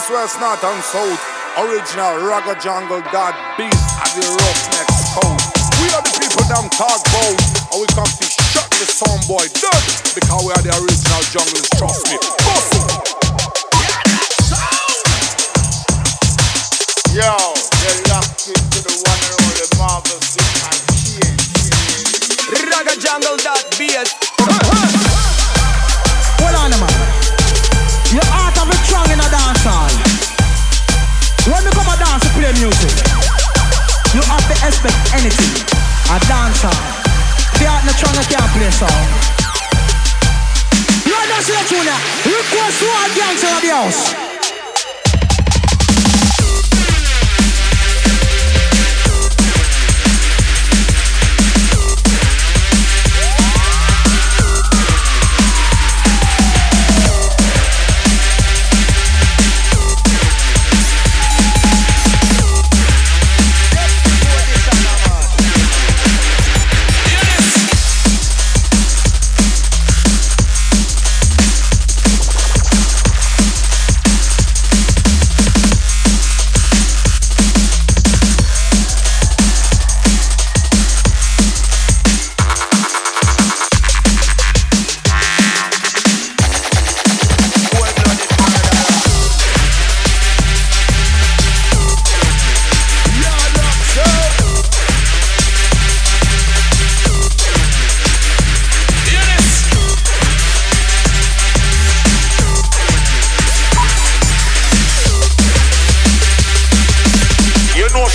east, west, north, and south. Original Ragga Jungle that beat at the roughnecks code. We are the people them talk about, and we come to shut the sound boy dead because we are the original junglers. Trust me. Bust it. Yo, you're locked into the one and only Marvel Superman. Ragga Jungle that beat. Music, you have to expect anything. A dance hall. The heart not strong, you can't play song. You are see now. Request to all gangster of the house.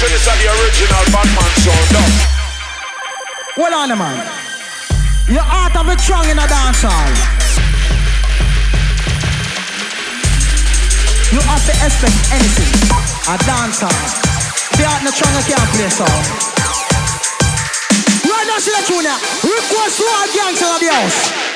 So this is the original Batman sound. Now. Hold on, man. Your heart have it strong in a dance hall. You have to expect anything. A dance hall. The heart not strong, you can't play song. Right now, see that tune now. Request to all gangsters of the house.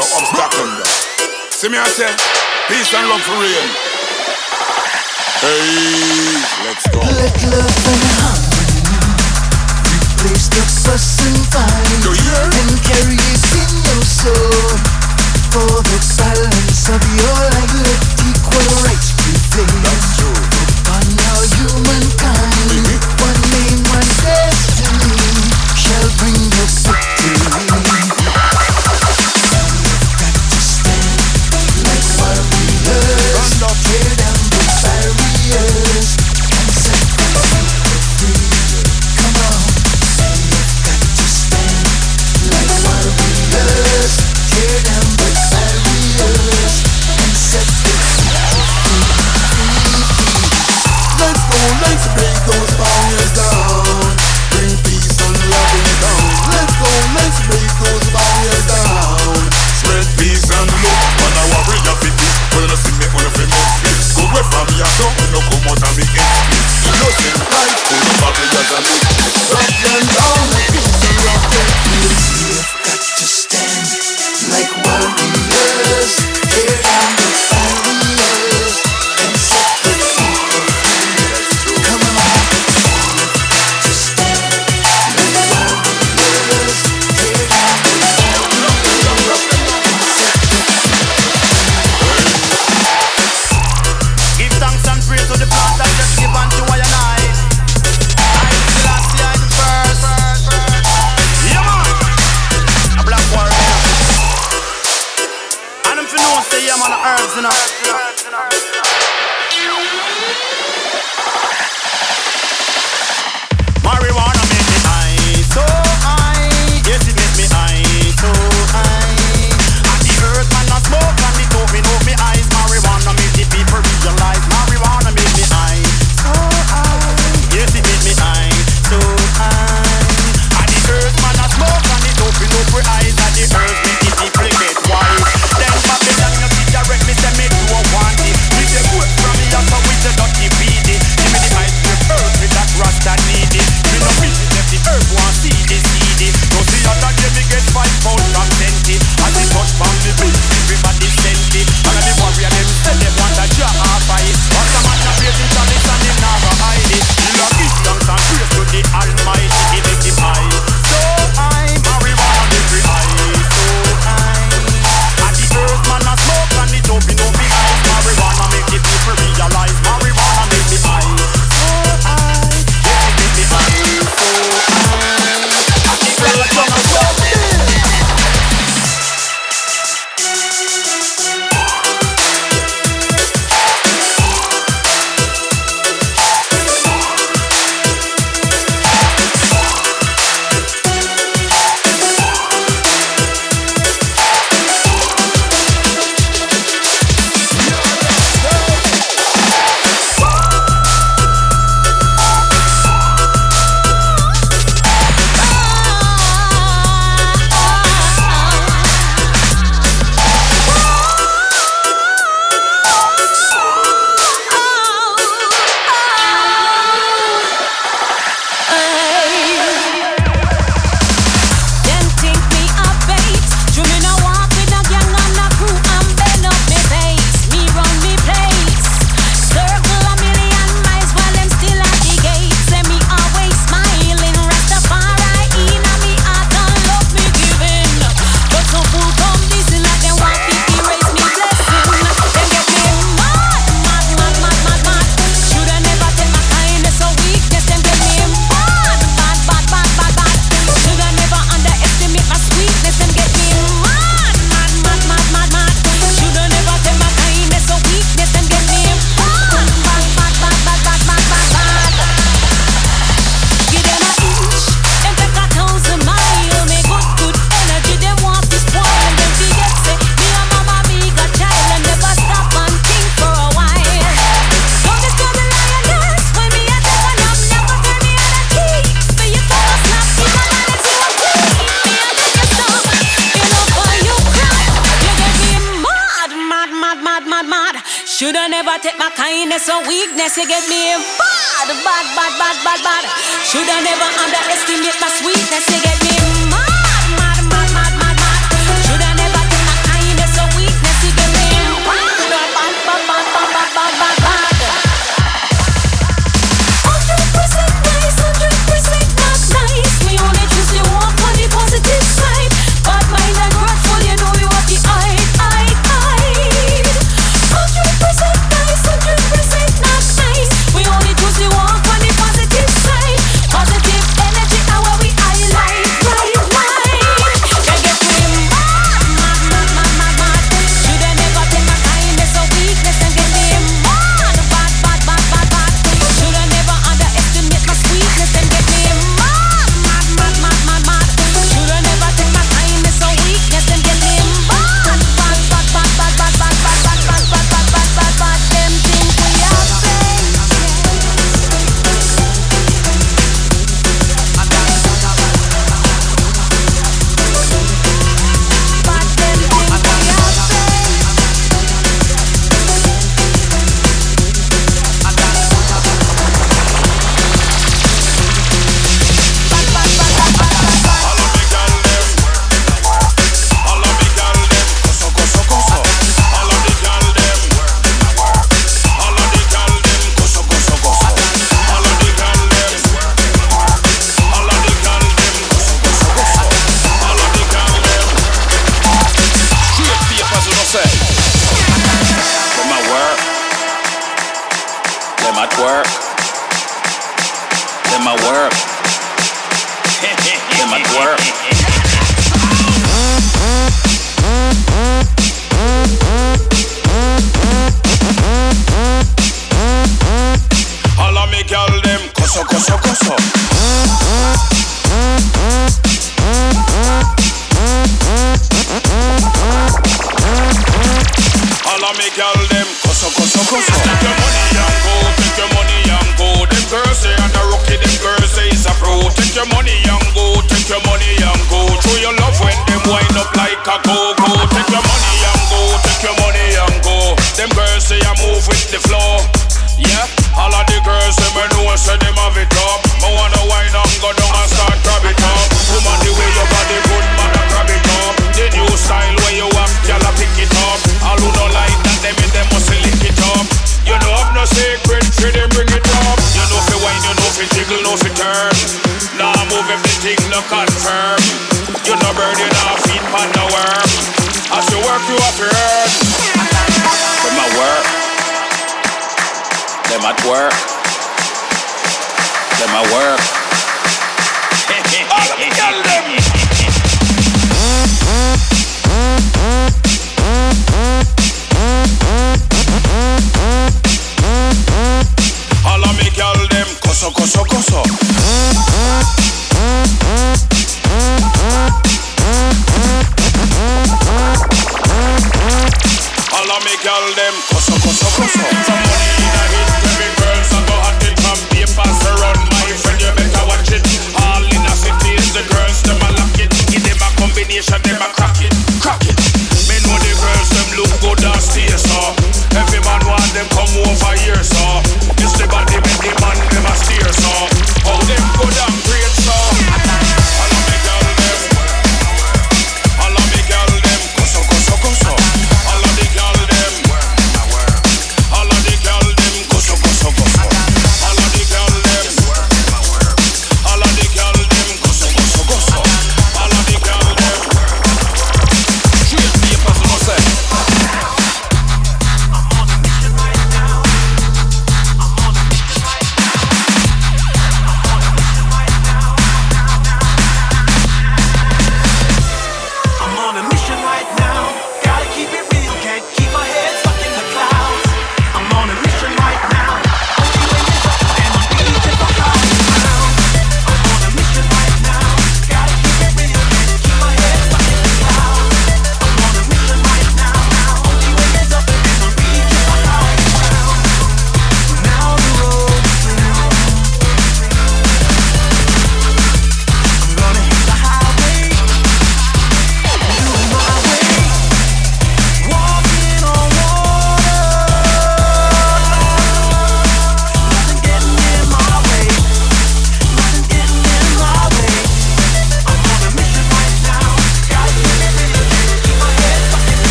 no obstacle. See me, I say, peace and love for real. Hey, let's go. Let love and harmony replace the fuss and fight, and carry it in your soul. For the silence of your life, let equal rights prevail. That's true. Upon our humankind, mm-hmm. one name, one destiny shall bring us.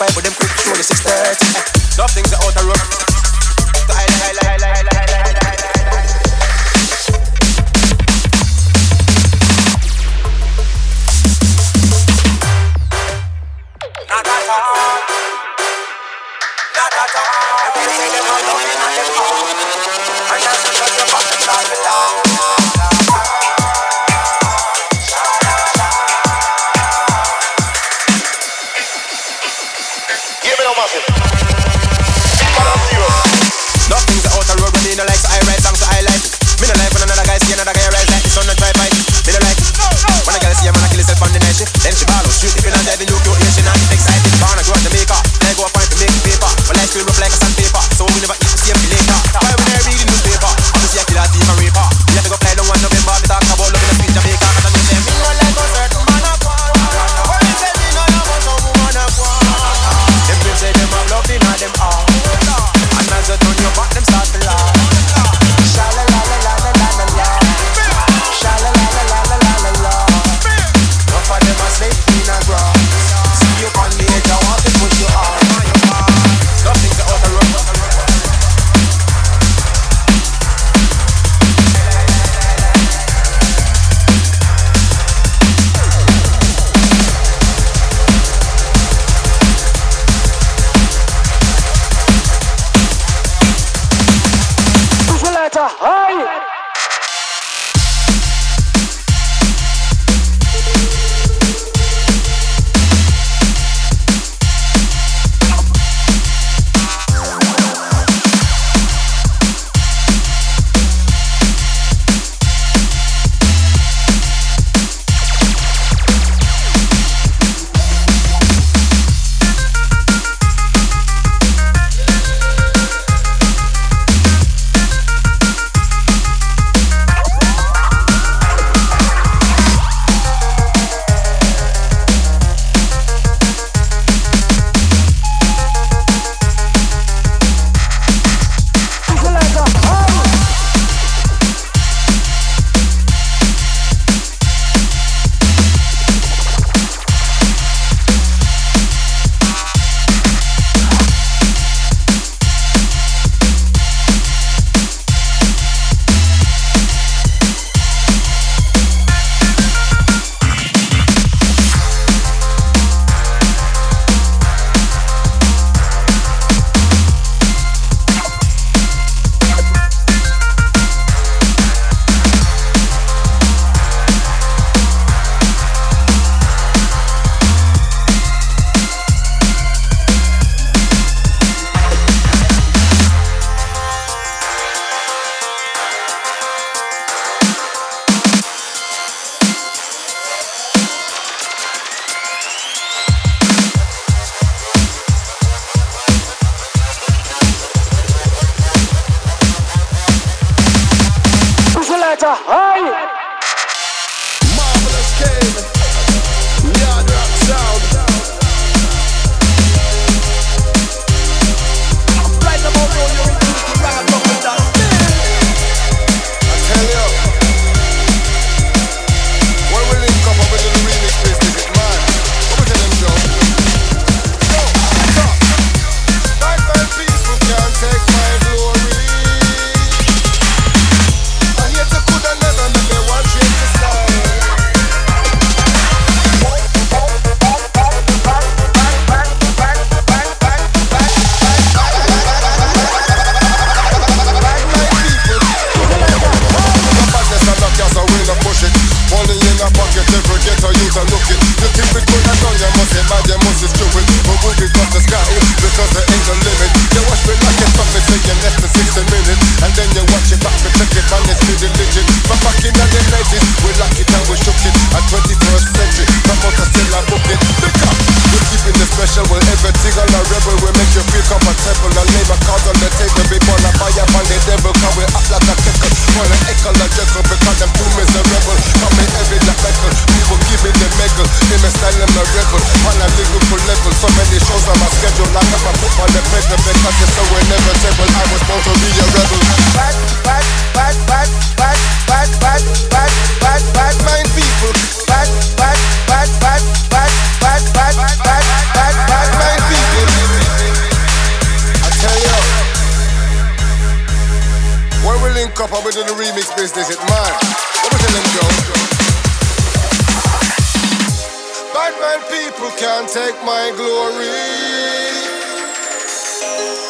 fight with them quick. And remix business, it man. What tell them, Joe? Bad man people can't take my glory.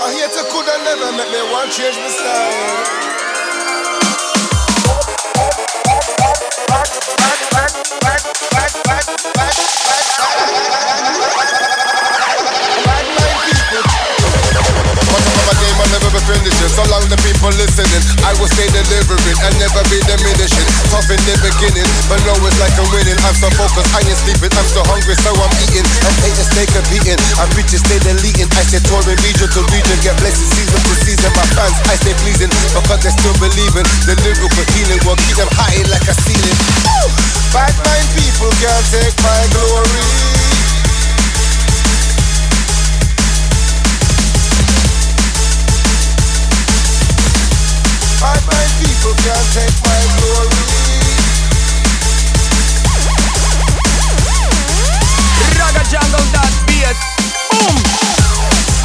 I hate to coulda never make me want change my style. Bad, bad, bad, I'll never be finishing. So long the people listening, I will stay delivering and never be diminishing. Tough in the beginning, but know it's like I'm winning. I'm so focused, I ain't sleeping. I'm so hungry, so I'm eating. Haters take a beating. I'm bitches stay deleting. I stay touring region to region, get blessed season to season. My fans, I stay pleasing because they still believing. The lyrical healing will keep them high like a ceiling. Bad mind people can't take my glory. I find people can't take my glory. Raga jungle that bass. Boom.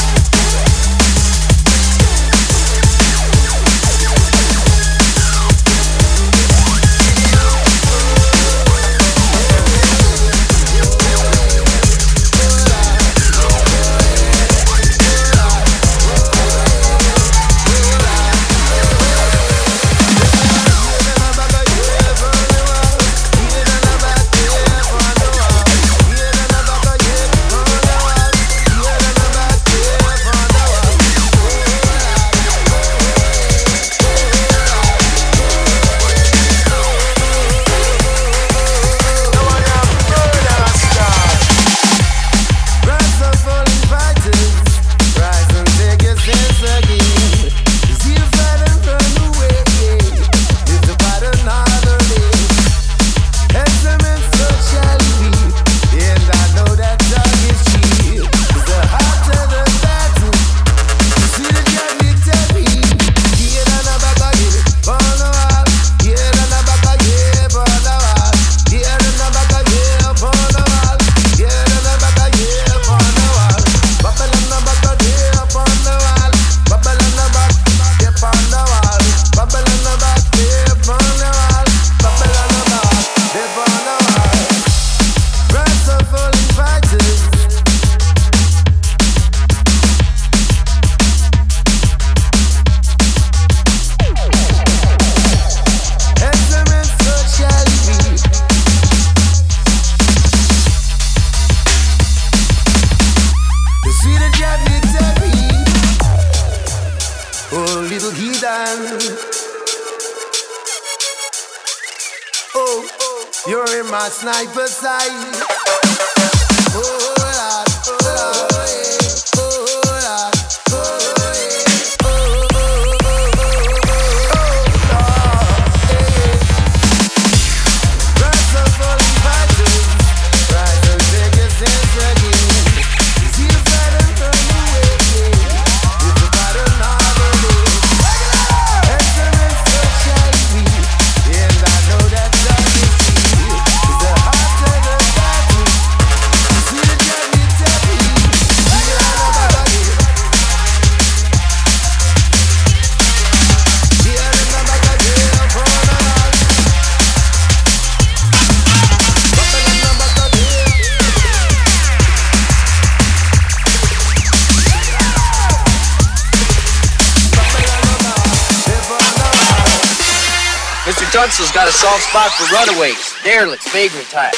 Soft spot for runaways, derelicts, vagrant type.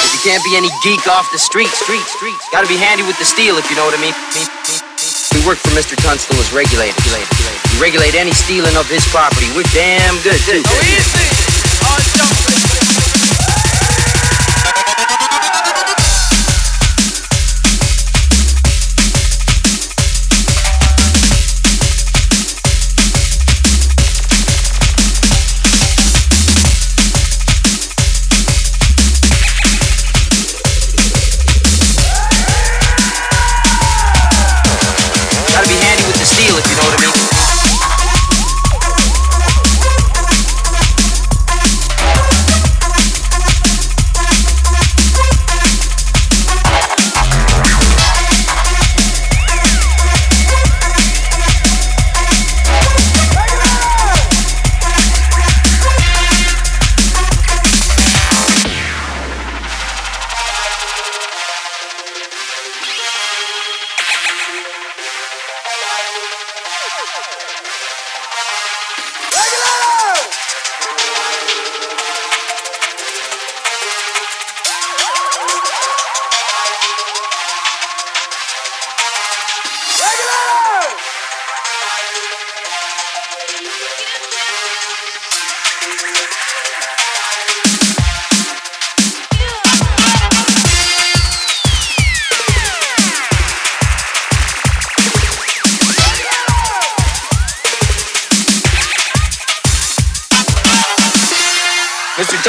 If you can't be any geek off the street, street, streets. Gotta be handy with the steel, if you know what I mean. We work for Mr. Tunstall as regulator. We regulate any stealing of his property. We're damn good, too. Oh, easy.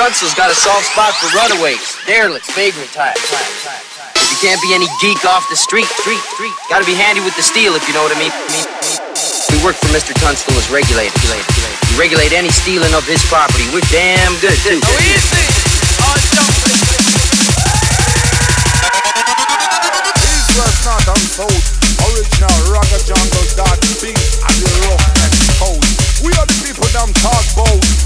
Tunstall's got a soft spot for runaways, derelicts, vagrant types. If you can't be any geek off the street, street, street, gotta be handy with the steel if you know what I mean. We work for Mr. Tunstall as regulator. We regulate any stealing of his property. We're damn good too. East, west, north, and south. Original Ragga Jungle dot beat and the roughness code. We are the people them talk about.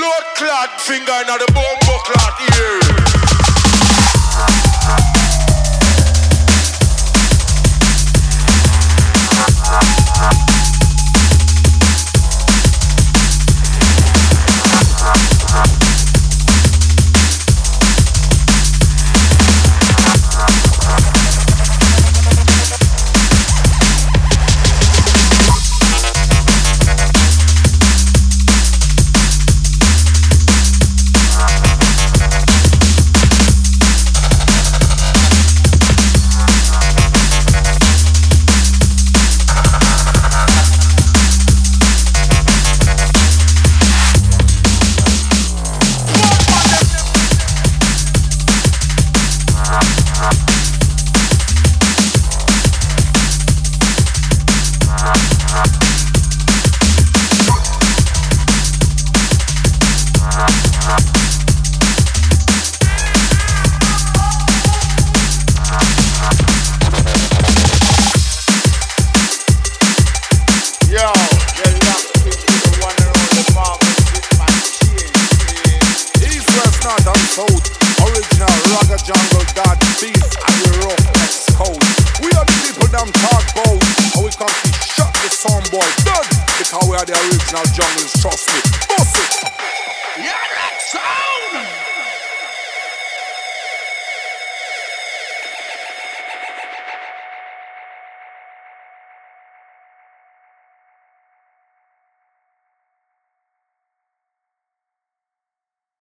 Blood clot finger in the bumbo clot ear. the